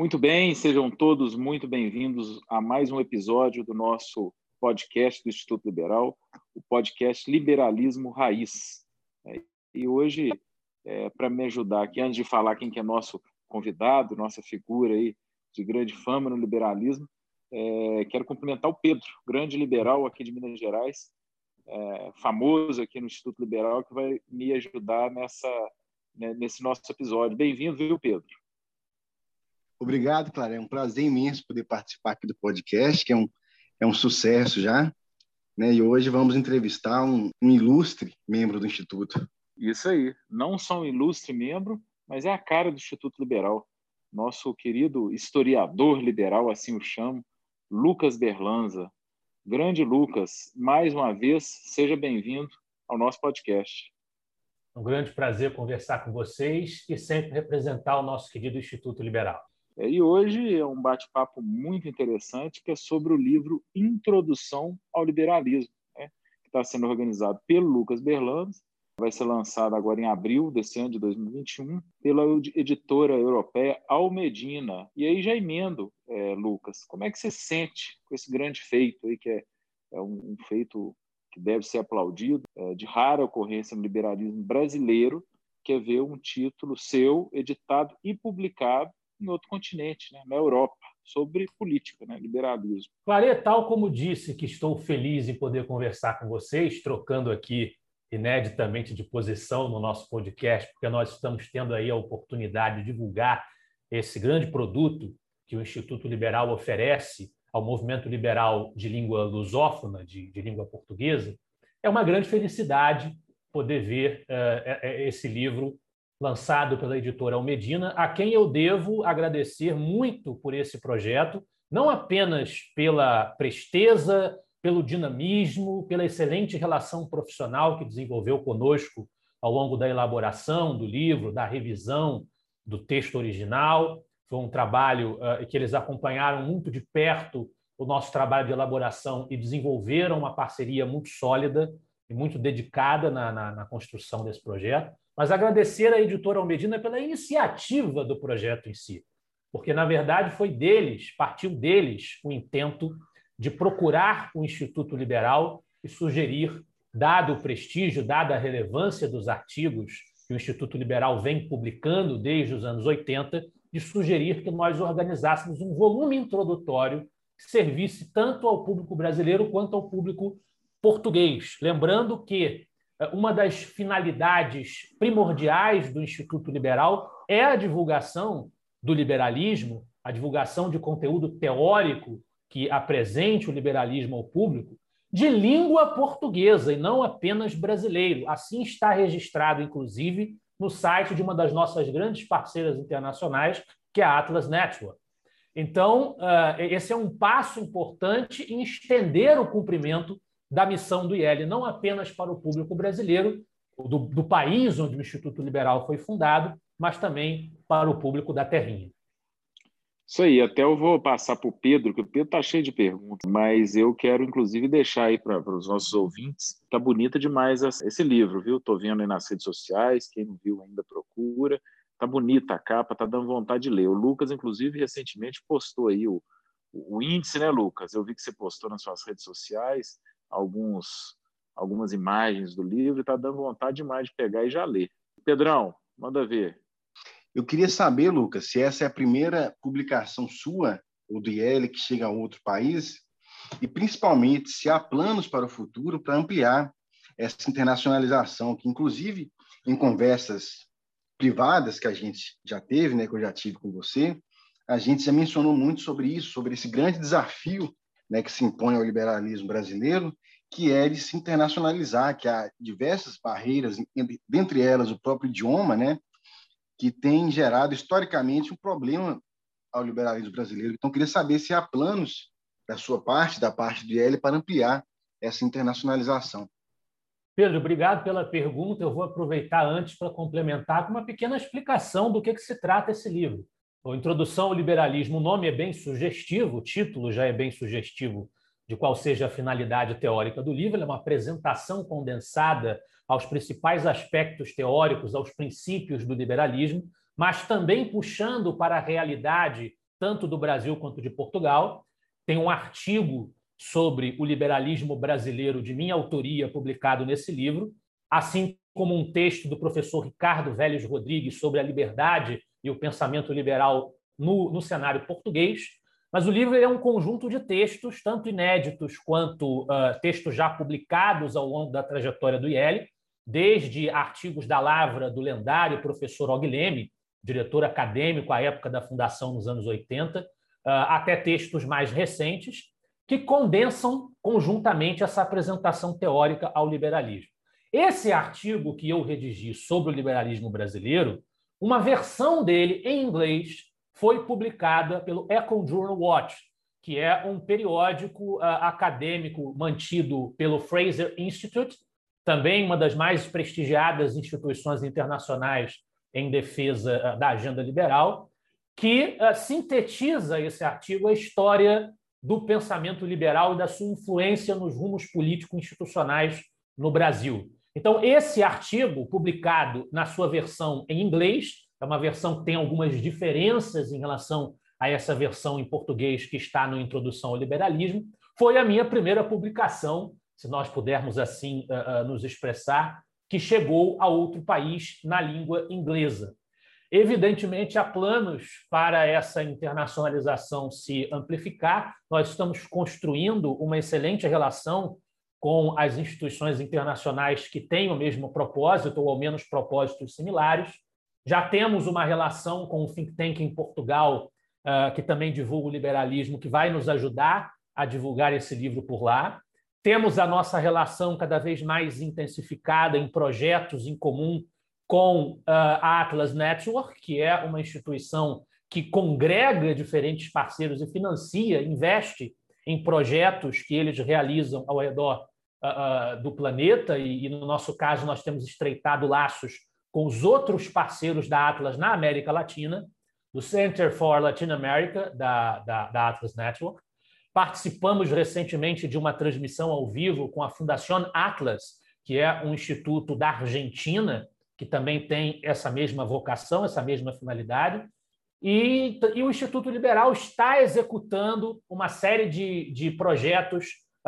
Muito bem, sejam todos muito bem-vindos a mais um episódio do nosso podcast do Instituto Liberal, o podcast Liberalismo Raiz. É, e hoje, é, para me ajudar aqui, antes de falar quem que é nosso convidado, nossa figura aí de grande fama no liberalismo, é, quero cumprimentar o Pedro, grande liberal aqui de Minas Gerais, é, famoso aqui no Instituto Liberal, que vai me ajudar nessa, né, nesse nosso episódio. Bem-vindo, viu, Pedro? Obrigado, Clara. É um prazer imenso poder participar aqui do podcast, que é um, é um sucesso já. Né? E hoje vamos entrevistar um, um ilustre membro do Instituto. Isso aí. Não só um ilustre membro, mas é a cara do Instituto Liberal. Nosso querido historiador liberal, assim o chamo, Lucas Berlanza. Grande Lucas, mais uma vez, seja bem-vindo ao nosso podcast. Um grande prazer conversar com vocês e sempre representar o nosso querido Instituto Liberal. É, e hoje é um bate-papo muito interessante que é sobre o livro Introdução ao Liberalismo, né, que está sendo organizado pelo Lucas Berlandes, vai ser lançado agora em abril desse ano de 2021 pela editora europeia Almedina. E aí já emendo, é, Lucas, como é que você se sente com esse grande feito aí que é, é um, um, feito que deve ser aplaudido, é, de rara ocorrência no liberalismo brasileiro, que é ver um título seu editado e publicado em outro continente, né, na Europa, sobre política, né, liberalismo. Clarê, tal como disse que estou feliz em poder conversar com vocês, trocando aqui ineditamente de posição no nosso podcast, porque nós estamos tendo aí a oportunidade de divulgar esse grande produto que o Instituto Liberal oferece ao movimento liberal de língua lusófona, de, de língua portuguesa. É uma grande felicidade poder ver uh, esse livro lançado pela editora Almedina, a quem eu devo agradecer muito por esse projeto, não apenas pela presteza, pelo dinamismo, pela excelente relação profissional que desenvolveu conosco ao longo da elaboração do livro, da revisão do texto original. Foi um trabalho uh, que eles acompanharam muito de perto o nosso trabalho de elaboração e desenvolveram uma parceria muito sólida e muito dedicada na, na, na construção desse projeto mas agradecer à editora Almedina pela iniciativa do projeto em si, porque, na verdade, foi deles, partiu deles o intento de procurar o Instituto Liberal e sugerir, dado o prestígio, dada a relevância dos artigos que o Instituto Liberal vem publicando desde os anos 80, de sugerir que nós organizássemos um volume introdutório que servisse tanto ao público brasileiro quanto ao público português. Lembrando que uma das finalidades primordiais do Instituto Liberal é a divulgação do liberalismo, a divulgação de conteúdo teórico que apresente o liberalismo ao público, de língua portuguesa e não apenas brasileiro. Assim está registrado, inclusive, no site de uma das nossas grandes parceiras internacionais, que é a Atlas Network. Então, uh, esse é um passo importante em estender o cumprimento da missão do IEL, não apenas para o público brasileiro, do, do país onde o Instituto Liberal foi fundado, mas também para o público da terrinha. Isso aí, até eu vou passar para o Pedro, que o Pedro está cheio de perguntas, mas eu quero, inclusive, deixar aí para os nossos ouvintes. Está bonita demais esse livro, viu? Estou vendo aí nas redes sociais, quem não viu ainda procura. Está bonita a capa, está dando vontade de ler. O Lucas, inclusive, recentemente postou aí o, o índice, né, Lucas? Eu vi que você postou nas suas redes sociais alguns, algumas imagens do livro está dando vontade demais de pegar e já ler. Pedrão, manda ver. Eu queria saber, Lucas, se essa é a primeira publicação sua, ou do IEL, que chega a outro país, e principalmente se há planos para o futuro para ampliar essa internacionalização, que inclusive em conversas privadas que a gente já teve, né, que eu já tive com você, a gente já mencionou muito sobre isso, sobre esse grande desafio né, que se impõe ao liberalismo brasileiro, que é de se internacionalizar, que há diversas barreiras, dentre elas o próprio idioma, né, que tem gerado historicamente um problema ao liberalismo brasileiro. Então, queria saber se há planos da sua parte, da parte do IEL, para ampliar essa internacionalização. Pedro, obrigado pela pergunta. Eu vou aproveitar antes para complementar com uma pequena explicação do que, que se trata esse livro. A Introdução ao Liberalismo, o nome é bem sugestivo, o título já é bem sugestivo de qual seja a finalidade teórica do livro, é uma apresentação condensada aos principais aspectos teóricos, aos princípios do liberalismo, mas também puxando para a realidade tanto do Brasil quanto de Portugal. Tem um artigo sobre o liberalismo brasileiro de minha autoria publicado nesse livro, assim como um texto do professor Ricardo Vélez Rodrigues sobre a liberdade e o pensamento liberal no, no cenário português. Mas o livro é um conjunto de textos, tanto inéditos quanto uh, textos já publicados ao longo da trajetória do IEL, desde artigos da Lavra do lendário professor Og Leme, diretor acadêmico à época da fundação nos anos 80, uh, ah, até textos mais recentes, que condensam conjuntamente essa apresentação teórica ao liberalismo. Esse artigo que eu redigi sobre o liberalismo brasileiro, uma versão dele em inglês foi publicada pelo Econ Journal Watch, que é um periódico uh, acadêmico mantido pelo Fraser Institute, também uma das mais prestigiadas instituições internacionais em defesa uh, da agenda liberal, que uh, sintetiza esse artigo a história do pensamento liberal e da sua influência nos rumos político-institucionais no Brasil. Então, esse artigo, publicado na sua versão em inglês, é uma versão que tem algumas diferenças em relação a essa versão em português que está no Introdução ao Liberalismo, foi a minha primeira publicação, se nós pudermos assim uh, uh, nos expressar, que chegou a outro país na língua inglesa. Evidentemente, há planos para essa internacionalização se amplificar. Nós estamos construindo uma excelente relação com as instituições internacionais que têm o mesmo propósito, ou ao menos propósitos similares. Já temos uma relação com o think tank em Portugal, uh, que também divulga o liberalismo, que vai nos ajudar a divulgar esse livro por lá. Temos a nossa relação cada vez mais intensificada em projetos em comum com uh, a Atlas Network, que é uma instituição que congrega diferentes parceiros e financia, investe em projetos que eles realizam ao redor uh, do planeta, e, e, no nosso caso, nós temos estreitado laços com os outros parceiros da Atlas na América Latina, do Center for Latin America, da, da, da Atlas Network. Participamos recentemente de uma transmissão ao vivo com a Fundação Atlas, que é um instituto da Argentina, que também tem essa mesma vocação, essa mesma finalidade. E, e, o Instituto Liberal está executando uma série de, de projetos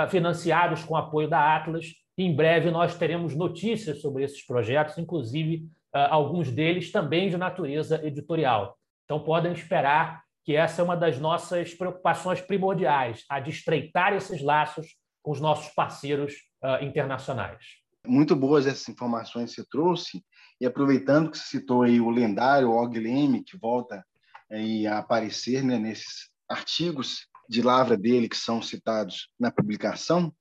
financiados com apoio da Atlas. Em breve nós teremos notícias sobre esses projetos, inclusive ah, alguns deles também de natureza editorial. Então podem esperar que essa é uma das nossas preocupações primordiais, a de estreitar esses laços com os nossos parceiros uh, internacionais. Muito boas essas informações que você trouxe, e aproveitando que você citou aí o lendário Og Leme, que volta aí a aparecer né, nesses artigos de lavra dele que são citados na publicação,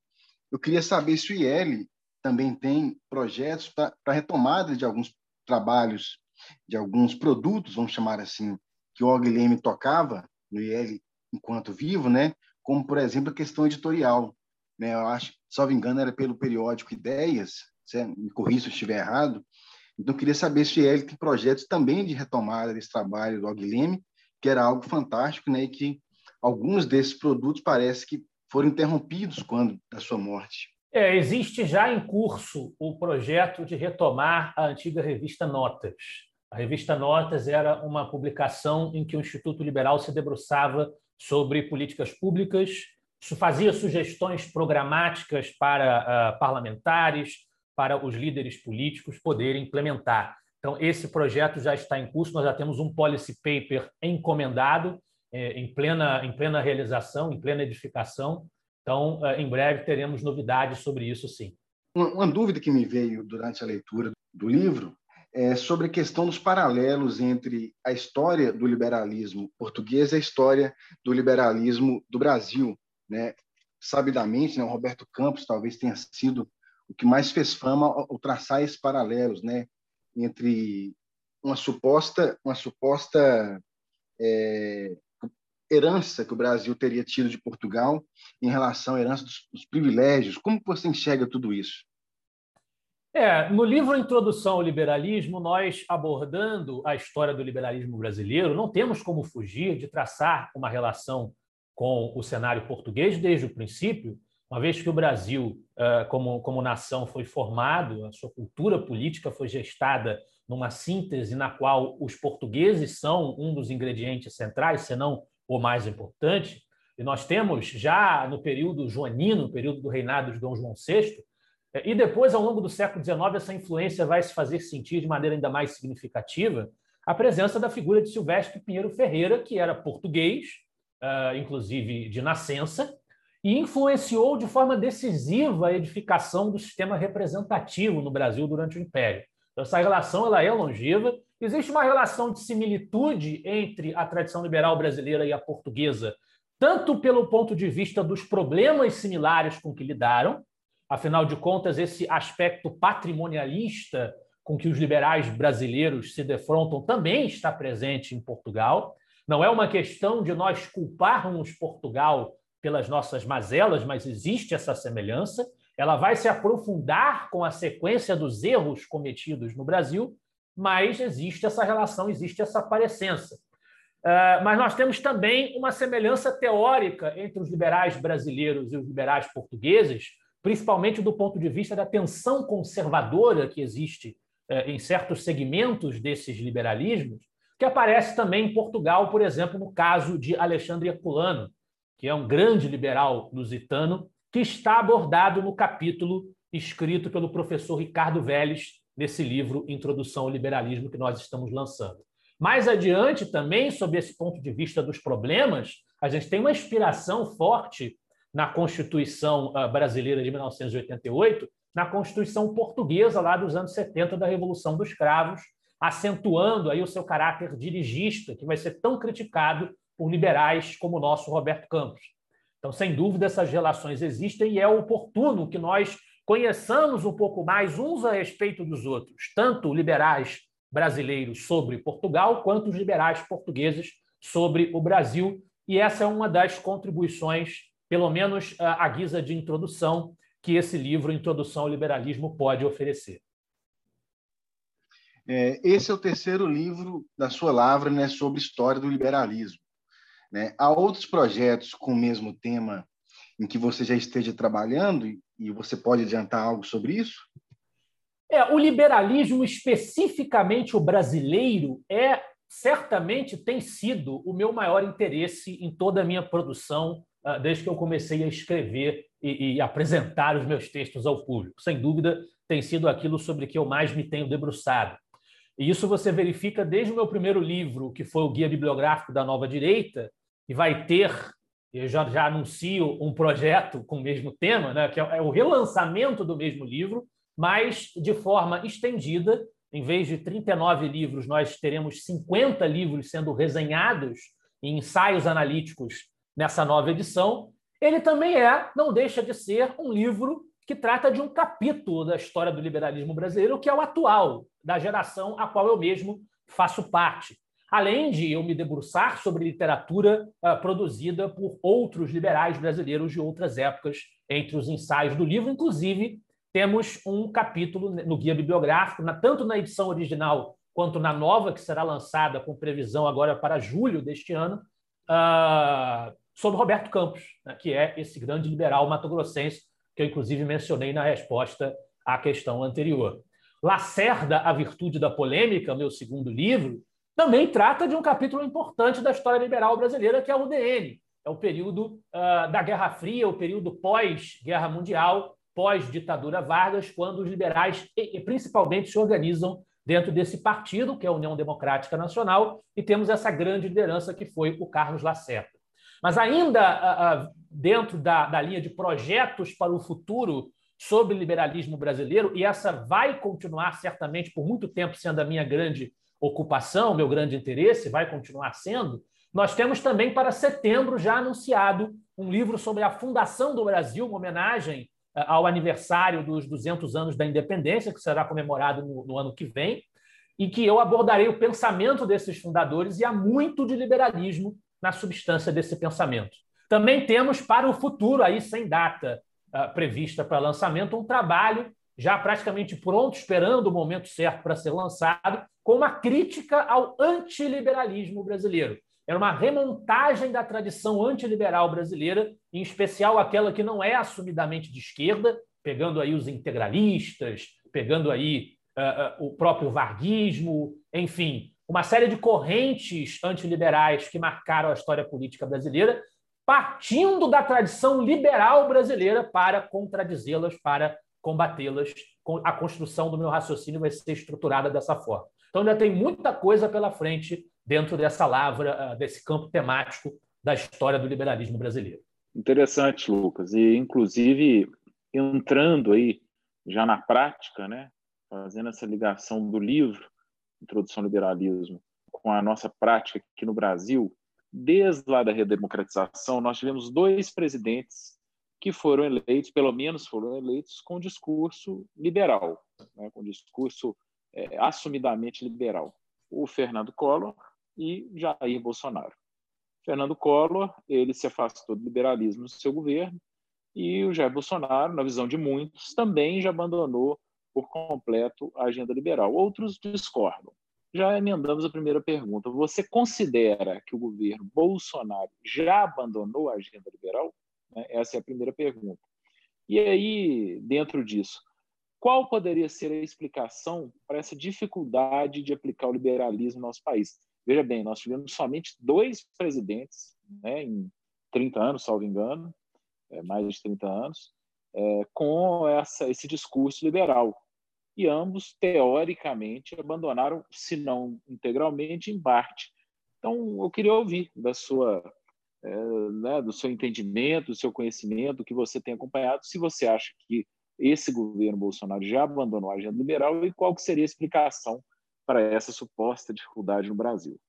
eu queria saber se o IEL também tem projetos para retomada de alguns trabalhos, de alguns produtos, vamos chamar assim, que o Leme tocava no IEL enquanto vivo, né? como, por exemplo, a questão editorial. Né? Eu acho, me engano, era pelo periódico Ideias, me corrija se eu estiver errado. Então, eu queria saber se ele tem projetos também de retomada desse trabalho do Leme, que era algo fantástico, né? e que alguns desses produtos parece que foram interrompidos quando da sua morte. É, existe já em curso o projeto de retomar a antiga revista Notas. A revista Notas era uma publicação em que o Instituto Liberal se debruçava sobre políticas públicas, fazia sugestões programáticas para uh, parlamentares, para os líderes políticos poderem implementar. Então, esse projeto já está em curso, nós já temos um policy paper encomendado em, plena, em plena realização, em plena edificação. Então, é, em breve teremos novidades sobre isso, sim. Uma, uma dúvida que me veio durante a leitura do livro é sobre a questão dos paralelos entre a história do liberalismo português e a história do liberalismo do Brasil. Né? Sabidamente, né, o Roberto Campos talvez tenha sido o que mais fez fama ao traçar esses paralelos né, entre uma suposta, uma suposta é, herança que o Brasil teria tido de Portugal em relação à herança dos, dos privilégios. Como você enxerga tudo isso? É, no livro Introdução ao Liberalismo, nós abordando a história do liberalismo brasileiro, não temos como fugir de traçar uma relação com o cenário português desde o princípio, uma vez que o Brasil, como, como nação, foi formado, a sua cultura política foi gestada numa síntese na qual os portugueses são um dos ingredientes centrais, senão o mais importante, e nós temos já no período joanino, no período do reinado de Dom João VI, é, e depois, ao longo do século XIX, essa influência vai se fazer sentir de maneira ainda mais significativa, a presença da figura de Silvestre Pinheiro Ferreira, que era português, ah, inclusive de nascença, e influenciou de forma decisiva a edificação do sistema representativo no Brasil durante o Império. Essa relação ela é longeva. Existe uma relação de similitude entre a tradição liberal brasileira e a portuguesa, tanto pelo ponto de vista dos problemas similares com que lidaram, afinal de contas, esse aspecto patrimonialista com que os liberais brasileiros se defrontam também está presente em Portugal. Não é uma questão de nós culparmos Portugal pelas nossas mazelas, mas existe essa semelhança. Ela vai se aprofundar com a sequência dos erros cometidos no Brasil, mas existe essa relação, existe essa parecença. Uh, mas nós temos também uma semelhança teórica entre os liberais brasileiros e os liberais portugueses, principalmente do ponto de vista da tensão conservadora que existe uh, em certos segmentos desses liberalismos, que aparece também em Portugal, por exemplo, no caso de Alexandre Herculano, que é um grande liberal lusitano, que está abordado no capítulo escrito pelo professor Ricardo Vélez nesse livro Introdução ao Liberalismo que nós estamos lançando. Mais adiante, também, sob esse ponto de vista dos problemas, a gente tem uma inspiração forte na Constituição ah, brasileira de 1988, na Constituição portuguesa lá dos anos 70 da Revolução dos Cravos, acentuando aí o seu caráter dirigista, que vai ser tão criticado por liberais como o nosso Roberto Campos. Então, sem dúvida, essas relações existem e é oportuno que nós conheçamos um pouco mais uns a respeito dos outros, tanto liberais brasileiros sobre Portugal, quanto os liberais portugueses sobre o Brasil. E essa é uma das contribuições, pelo menos à guisa de introdução, que esse livro, Introdução ao Liberalismo, pode oferecer. É, esse é o terceiro livro da sua lavra né, sobre história do liberalismo. Né? Há outros projetos com o mesmo tema em que você já esteja trabalhando e você pode adiantar algo sobre isso? É, o liberalismo, especificamente o brasileiro, é certamente tem sido o meu maior interesse em toda a minha produção ah, desde que eu comecei a escrever e, e apresentar os meus textos ao público. Sem dúvida, tem sido aquilo sobre que eu mais me tenho debruçado. E isso você verifica desde o meu primeiro livro, que foi o Guia Bibliográfico da Nova Direita, e vai ter, eu já, já anuncio um projeto com o mesmo tema, né, que é, é o relançamento do mesmo livro, mas de forma estendida. Em vez de 39 livros, nós teremos 50 livros sendo resenhados em ensaios analíticos nessa nova edição. Ele também é, não deixa de ser, um livro que trata de um capítulo da história do liberalismo brasileiro, que é o atual, da geração a qual eu mesmo faço parte além de eu me debruçar sobre literatura uh, produzida por outros liberais brasileiros de outras épocas, entre os ensaios do livro, inclusive temos um capítulo no guia bibliográfico, tanto na edição original quanto na nova, que será lançada com previsão agora para julho deste ano, uh, sobre Roberto Campos, né, que é esse grande liberal matogrossense que eu, inclusive, mencionei na resposta à questão anterior. Lacerda, a virtude da polêmica, meu segundo livro, também trata de um capítulo importante da história liberal brasileira, que é o UDN. É o período uh, da Guerra Fria, o período pós-Guerra Mundial, pós-ditadura Vargas, quando os liberais, e, principalmente, se organizam dentro desse partido, que é a União Democrática Nacional, e temos essa grande liderança que foi o Carlos Lacerda. Mas ainda uh, dentro da, da linha de projetos para o futuro sobre liberalismo brasileiro, e essa vai continuar certamente por muito tempo sendo a minha grande ocupação, meu grande interesse, vai continuar sendo, nós temos também para setembro já anunciado um livro sobre a fundação do Brasil, uma homenagem eh, ao aniversário dos 200 anos da independência, que será comemorado no, no ano que vem, e que eu abordarei o pensamento desses fundadores e há muito de liberalismo na substância desse pensamento. Também temos para o futuro, aí sem data uh, prevista para lançamento, um trabalho já praticamente pronto, esperando o momento certo para ser lançado, com uma crítica ao antiliberalismo brasileiro. Era uma remontagem da tradição antiliberal brasileira, em especial aquela que não é assumidamente de esquerda, pegando aí os integralistas, pegando aí uh, uh, o próprio varguismo, enfim, uma série de correntes antiliberais que marcaram a história política brasileira, partindo da tradição liberal brasileira para contradizê-las, para combatê-las. A construção do meu raciocínio vai ser estruturada dessa forma. Então, ainda tem muita coisa pela frente dentro dessa lavra, ah, desse campo temático da história do liberalismo brasileiro. Interessante, Lucas. E, inclusive, entrando aí já na prática, né, fazendo essa ligação do livro Introdução ao Liberalismo com a nossa prática aqui no Brasil, desde lá da redemocratização, nós tivemos dois presidentes que foram eleitos, pelo menos foram eleitos, com discurso liberal, né, com discurso é, assumidamente liberal. O Fernando Collor e Jair Bolsonaro. Fernando Collor ele se afastou do liberalismo no seu governo e o Jair Bolsonaro, na visão de muitos, também já abandonou por completo a agenda liberal. Outros discordam. Já emendamos a primeira pergunta. Você considera que o governo Bolsonaro já abandonou a agenda liberal? Né, essa é a primeira pergunta. E aí, dentro disso, qual poderia ser a explicação para essa dificuldade de aplicar o liberalismo no nosso país? Veja bem, nós tivemos somente dois presidentes né, em 30 anos, salvo engano, é, mais de 30 anos, é, com essa, esse discurso liberal. E ambos, teoricamente, abandonaram, se não integralmente, em parte. Então, eu queria ouvir da sua, é, né, do seu entendimento, do seu conhecimento, que você tem acompanhado, se você acha que esse governo Bolsonaro já abandonou a agenda liberal e qual seria a explicação para essa suposta dificuldade no Brasil.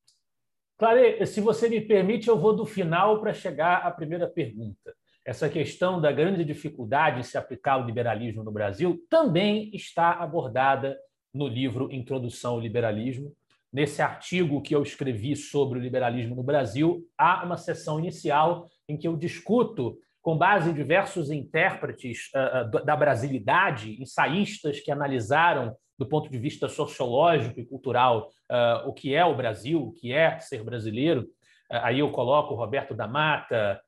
Clare, se você me permite, eu vou do final para chegar à primeira pergunta. Essa questão da grande dificuldade em se aplicar o liberalismo no Brasil também está abordada no livro Introdução ao Liberalismo. Nesse artigo que eu escrevi sobre o liberalismo no Brasil, há uma sessão inicial em que eu discuto, com base em diversos intérpretes uh, da brasilidade, ensaístas que analisaram do ponto de vista sociológico e cultural, uh, o que é o Brasil, o que é ser brasileiro. Aí eu coloco Roberto da Mata,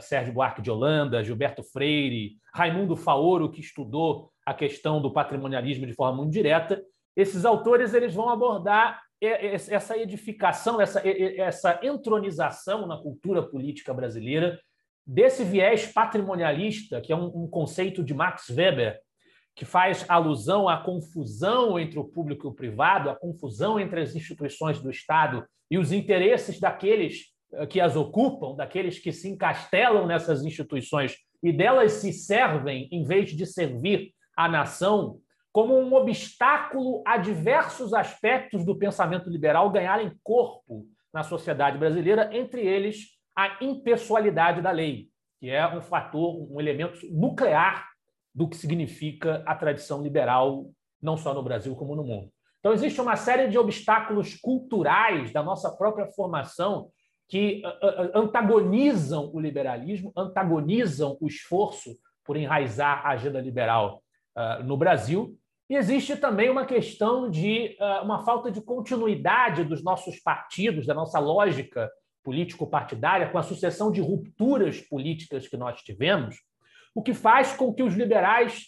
Sérgio Buarque de Holanda, Gilberto Freire, Raimundo Faoro, que estudou a questão do patrimonialismo de forma muito direta. Esses autores eles vão abordar essa edificação, essa, essa entronização na cultura política brasileira desse viés patrimonialista, que é um, um conceito de Max Weber, que faz alusão à confusão entre o público e o privado, à confusão entre as instituições do Estado e os interesses daqueles eh, que as ocupam, daqueles que se encastelam nessas instituições e delas se servem em vez de servir à nação, como um obstáculo a diversos aspectos do pensamento liberal ganharem corpo na sociedade brasileira, entre eles a impessoalidade da lei, que é um fator, um elemento nuclear do que significa a tradição liberal, não só no Brasil, como no mundo. Então, existe uma série de obstáculos culturais da nossa própria formação que antagonizam o liberalismo, antagonizam o esforço por enraizar a agenda liberal no Brasil. E existe também uma questão de uma falta de continuidade dos nossos partidos, da nossa lógica político-partidária, com a sucessão de rupturas políticas que nós tivemos, o que faz com que os liberais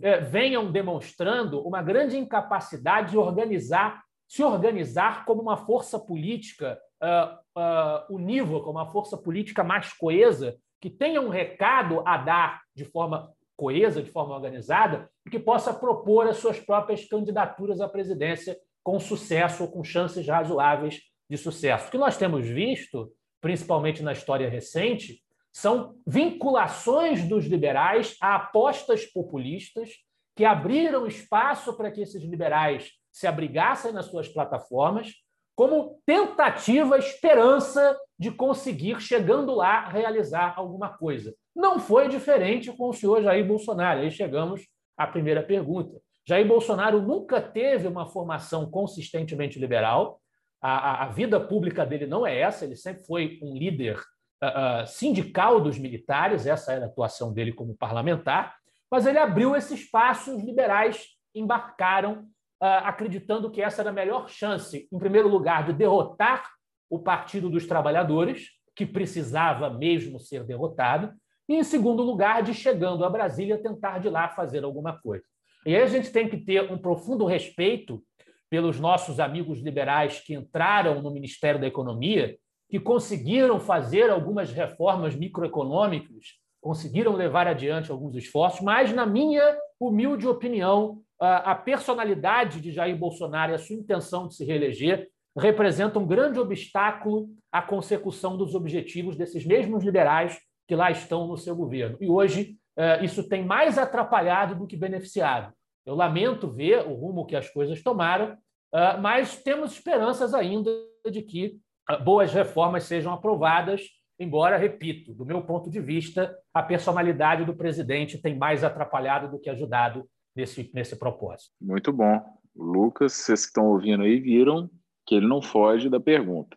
é, venham demonstrando uma grande incapacidade de organizar, se organizar como uma força política uh, uh, unívoca, uma força política mais coesa, que tenha um recado a dar de forma coesa, de forma organizada, e que possa propor as suas próprias candidaturas à presidência com sucesso ou com chances razoáveis de sucesso. O que nós temos visto, principalmente na história recente, são vinculações dos liberais a apostas populistas que abriram espaço para que esses liberais se abrigassem nas suas plataformas, como tentativa, esperança de conseguir, chegando lá, realizar alguma coisa. Não foi diferente com o senhor Jair Bolsonaro. Aí chegamos à primeira pergunta. Jair Bolsonaro nunca teve uma formação consistentemente liberal. A, a, a vida pública dele não é essa, ele sempre foi um líder uh, sindical dos militares, essa era a atuação dele como parlamentar, mas ele abriu esse espaço, os liberais embarcaram, uh, acreditando que essa era a melhor chance, em primeiro lugar, de derrotar o Partido dos Trabalhadores, que precisava mesmo ser derrotado, e, em segundo lugar, de chegando a Brasília tentar de lá fazer alguma coisa. E aí a gente tem que ter um profundo respeito pelos nossos amigos liberais que entraram no Ministério da Economia, que conseguiram fazer algumas reformas microeconômicas, conseguiram levar adiante alguns esforços, mas, na minha humilde opinião, a personalidade de Jair Bolsonaro e a sua intenção de se reeleger representam um grande obstáculo à consecução dos objetivos desses mesmos liberais que lá estão no seu governo. E hoje eh, isso tem mais atrapalhado do que beneficiado. Eu lamento ver o rumo que as coisas tomaram, eh, mas temos esperanças ainda de que eh, boas reformas sejam aprovadas, embora, repito, do meu ponto de vista, a personalidade do presidente tem mais atrapalhado do que ajudado nesse, nesse propósito. Muito bom. Lucas, vocês que estão ouvindo aí viram que ele não foge da pergunta.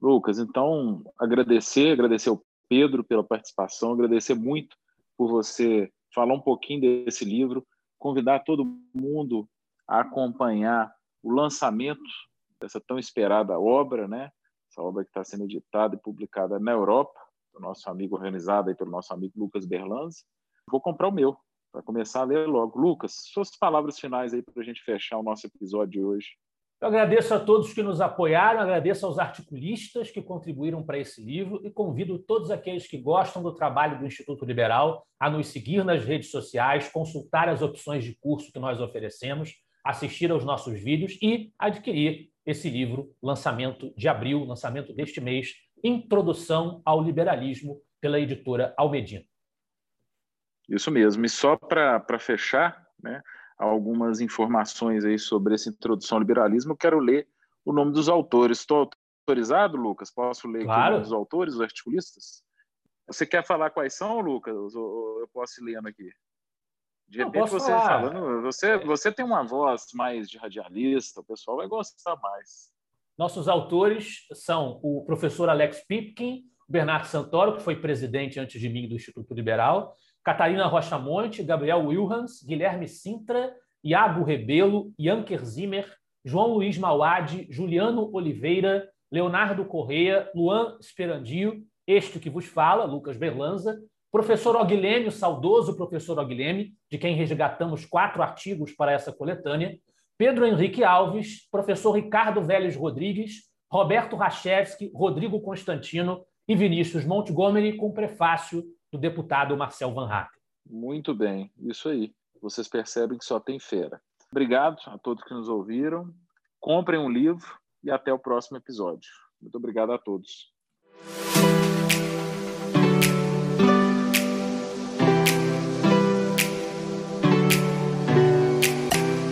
Lucas, então, agradecer, agradecer ao Pedro pela participação, agradecer muito por você falar um pouquinho desse livro, convidar todo mundo a acompanhar o lançamento dessa tão esperada obra, né? Essa obra que está sendo editada e publicada na Europa, do nosso amigo organizado aí pelo nosso amigo Lucas Berlanzi. Vou comprar o meu para começar a ler logo. Lucas, suas palavras finais aí para a gente fechar o nosso episódio de hoje. Eu agradeço a todos que nos apoiaram, agradeço aos articulistas que contribuíram para esse livro e convido todos aqueles que gostam do trabalho do Instituto Liberal a nos seguir nas redes sociais, consultar as opções de curso que nós oferecemos, assistir aos nossos vídeos e adquirir esse livro, lançamento de abril, lançamento deste mês, Introdução ao Liberalismo, pela editora Almedina. Isso mesmo. E só para fechar, né? algumas informações aí sobre essa introdução ao liberalismo, eu quero ler o nome dos autores. Estou autorizado, Lucas? Posso ler claro. o nome dos autores, os articulistas? Você quer falar quais são, Lucas? Ou eu posso ir lendo aqui? De repente você falar. falando, você, você tem uma voz mais de radialista, o pessoal vai gostar mais. Nossos autores são o professor Alex Pipkin, Bernardo Santoro, que foi presidente antes de mim do Instituto Liberal, Catarina Rocha Monte, Gabriel Wilhans, Guilherme Sintra, Iago Rebelo, Yanker Zimmer, João Luiz Mauad, Juliano Oliveira, Leonardo Correia, Luan Esperandio, este que vos fala, Lucas Berlanza, professor Aguileme, o saudoso professor Aguileme, de quem resgatamos quatro artigos para essa coletânea, Pedro Henrique Alves, professor Ricardo Vélez Rodrigues, Roberto Rachevski, Rodrigo Constantino e Vinícius Montgomery, com prefácio do deputado Marcel Van Hatten. Muito bem, isso aí. Vocês percebem que só tem fera. Obrigado a todos que nos ouviram. Comprem um livro e até o próximo episódio. Muito obrigado a todos.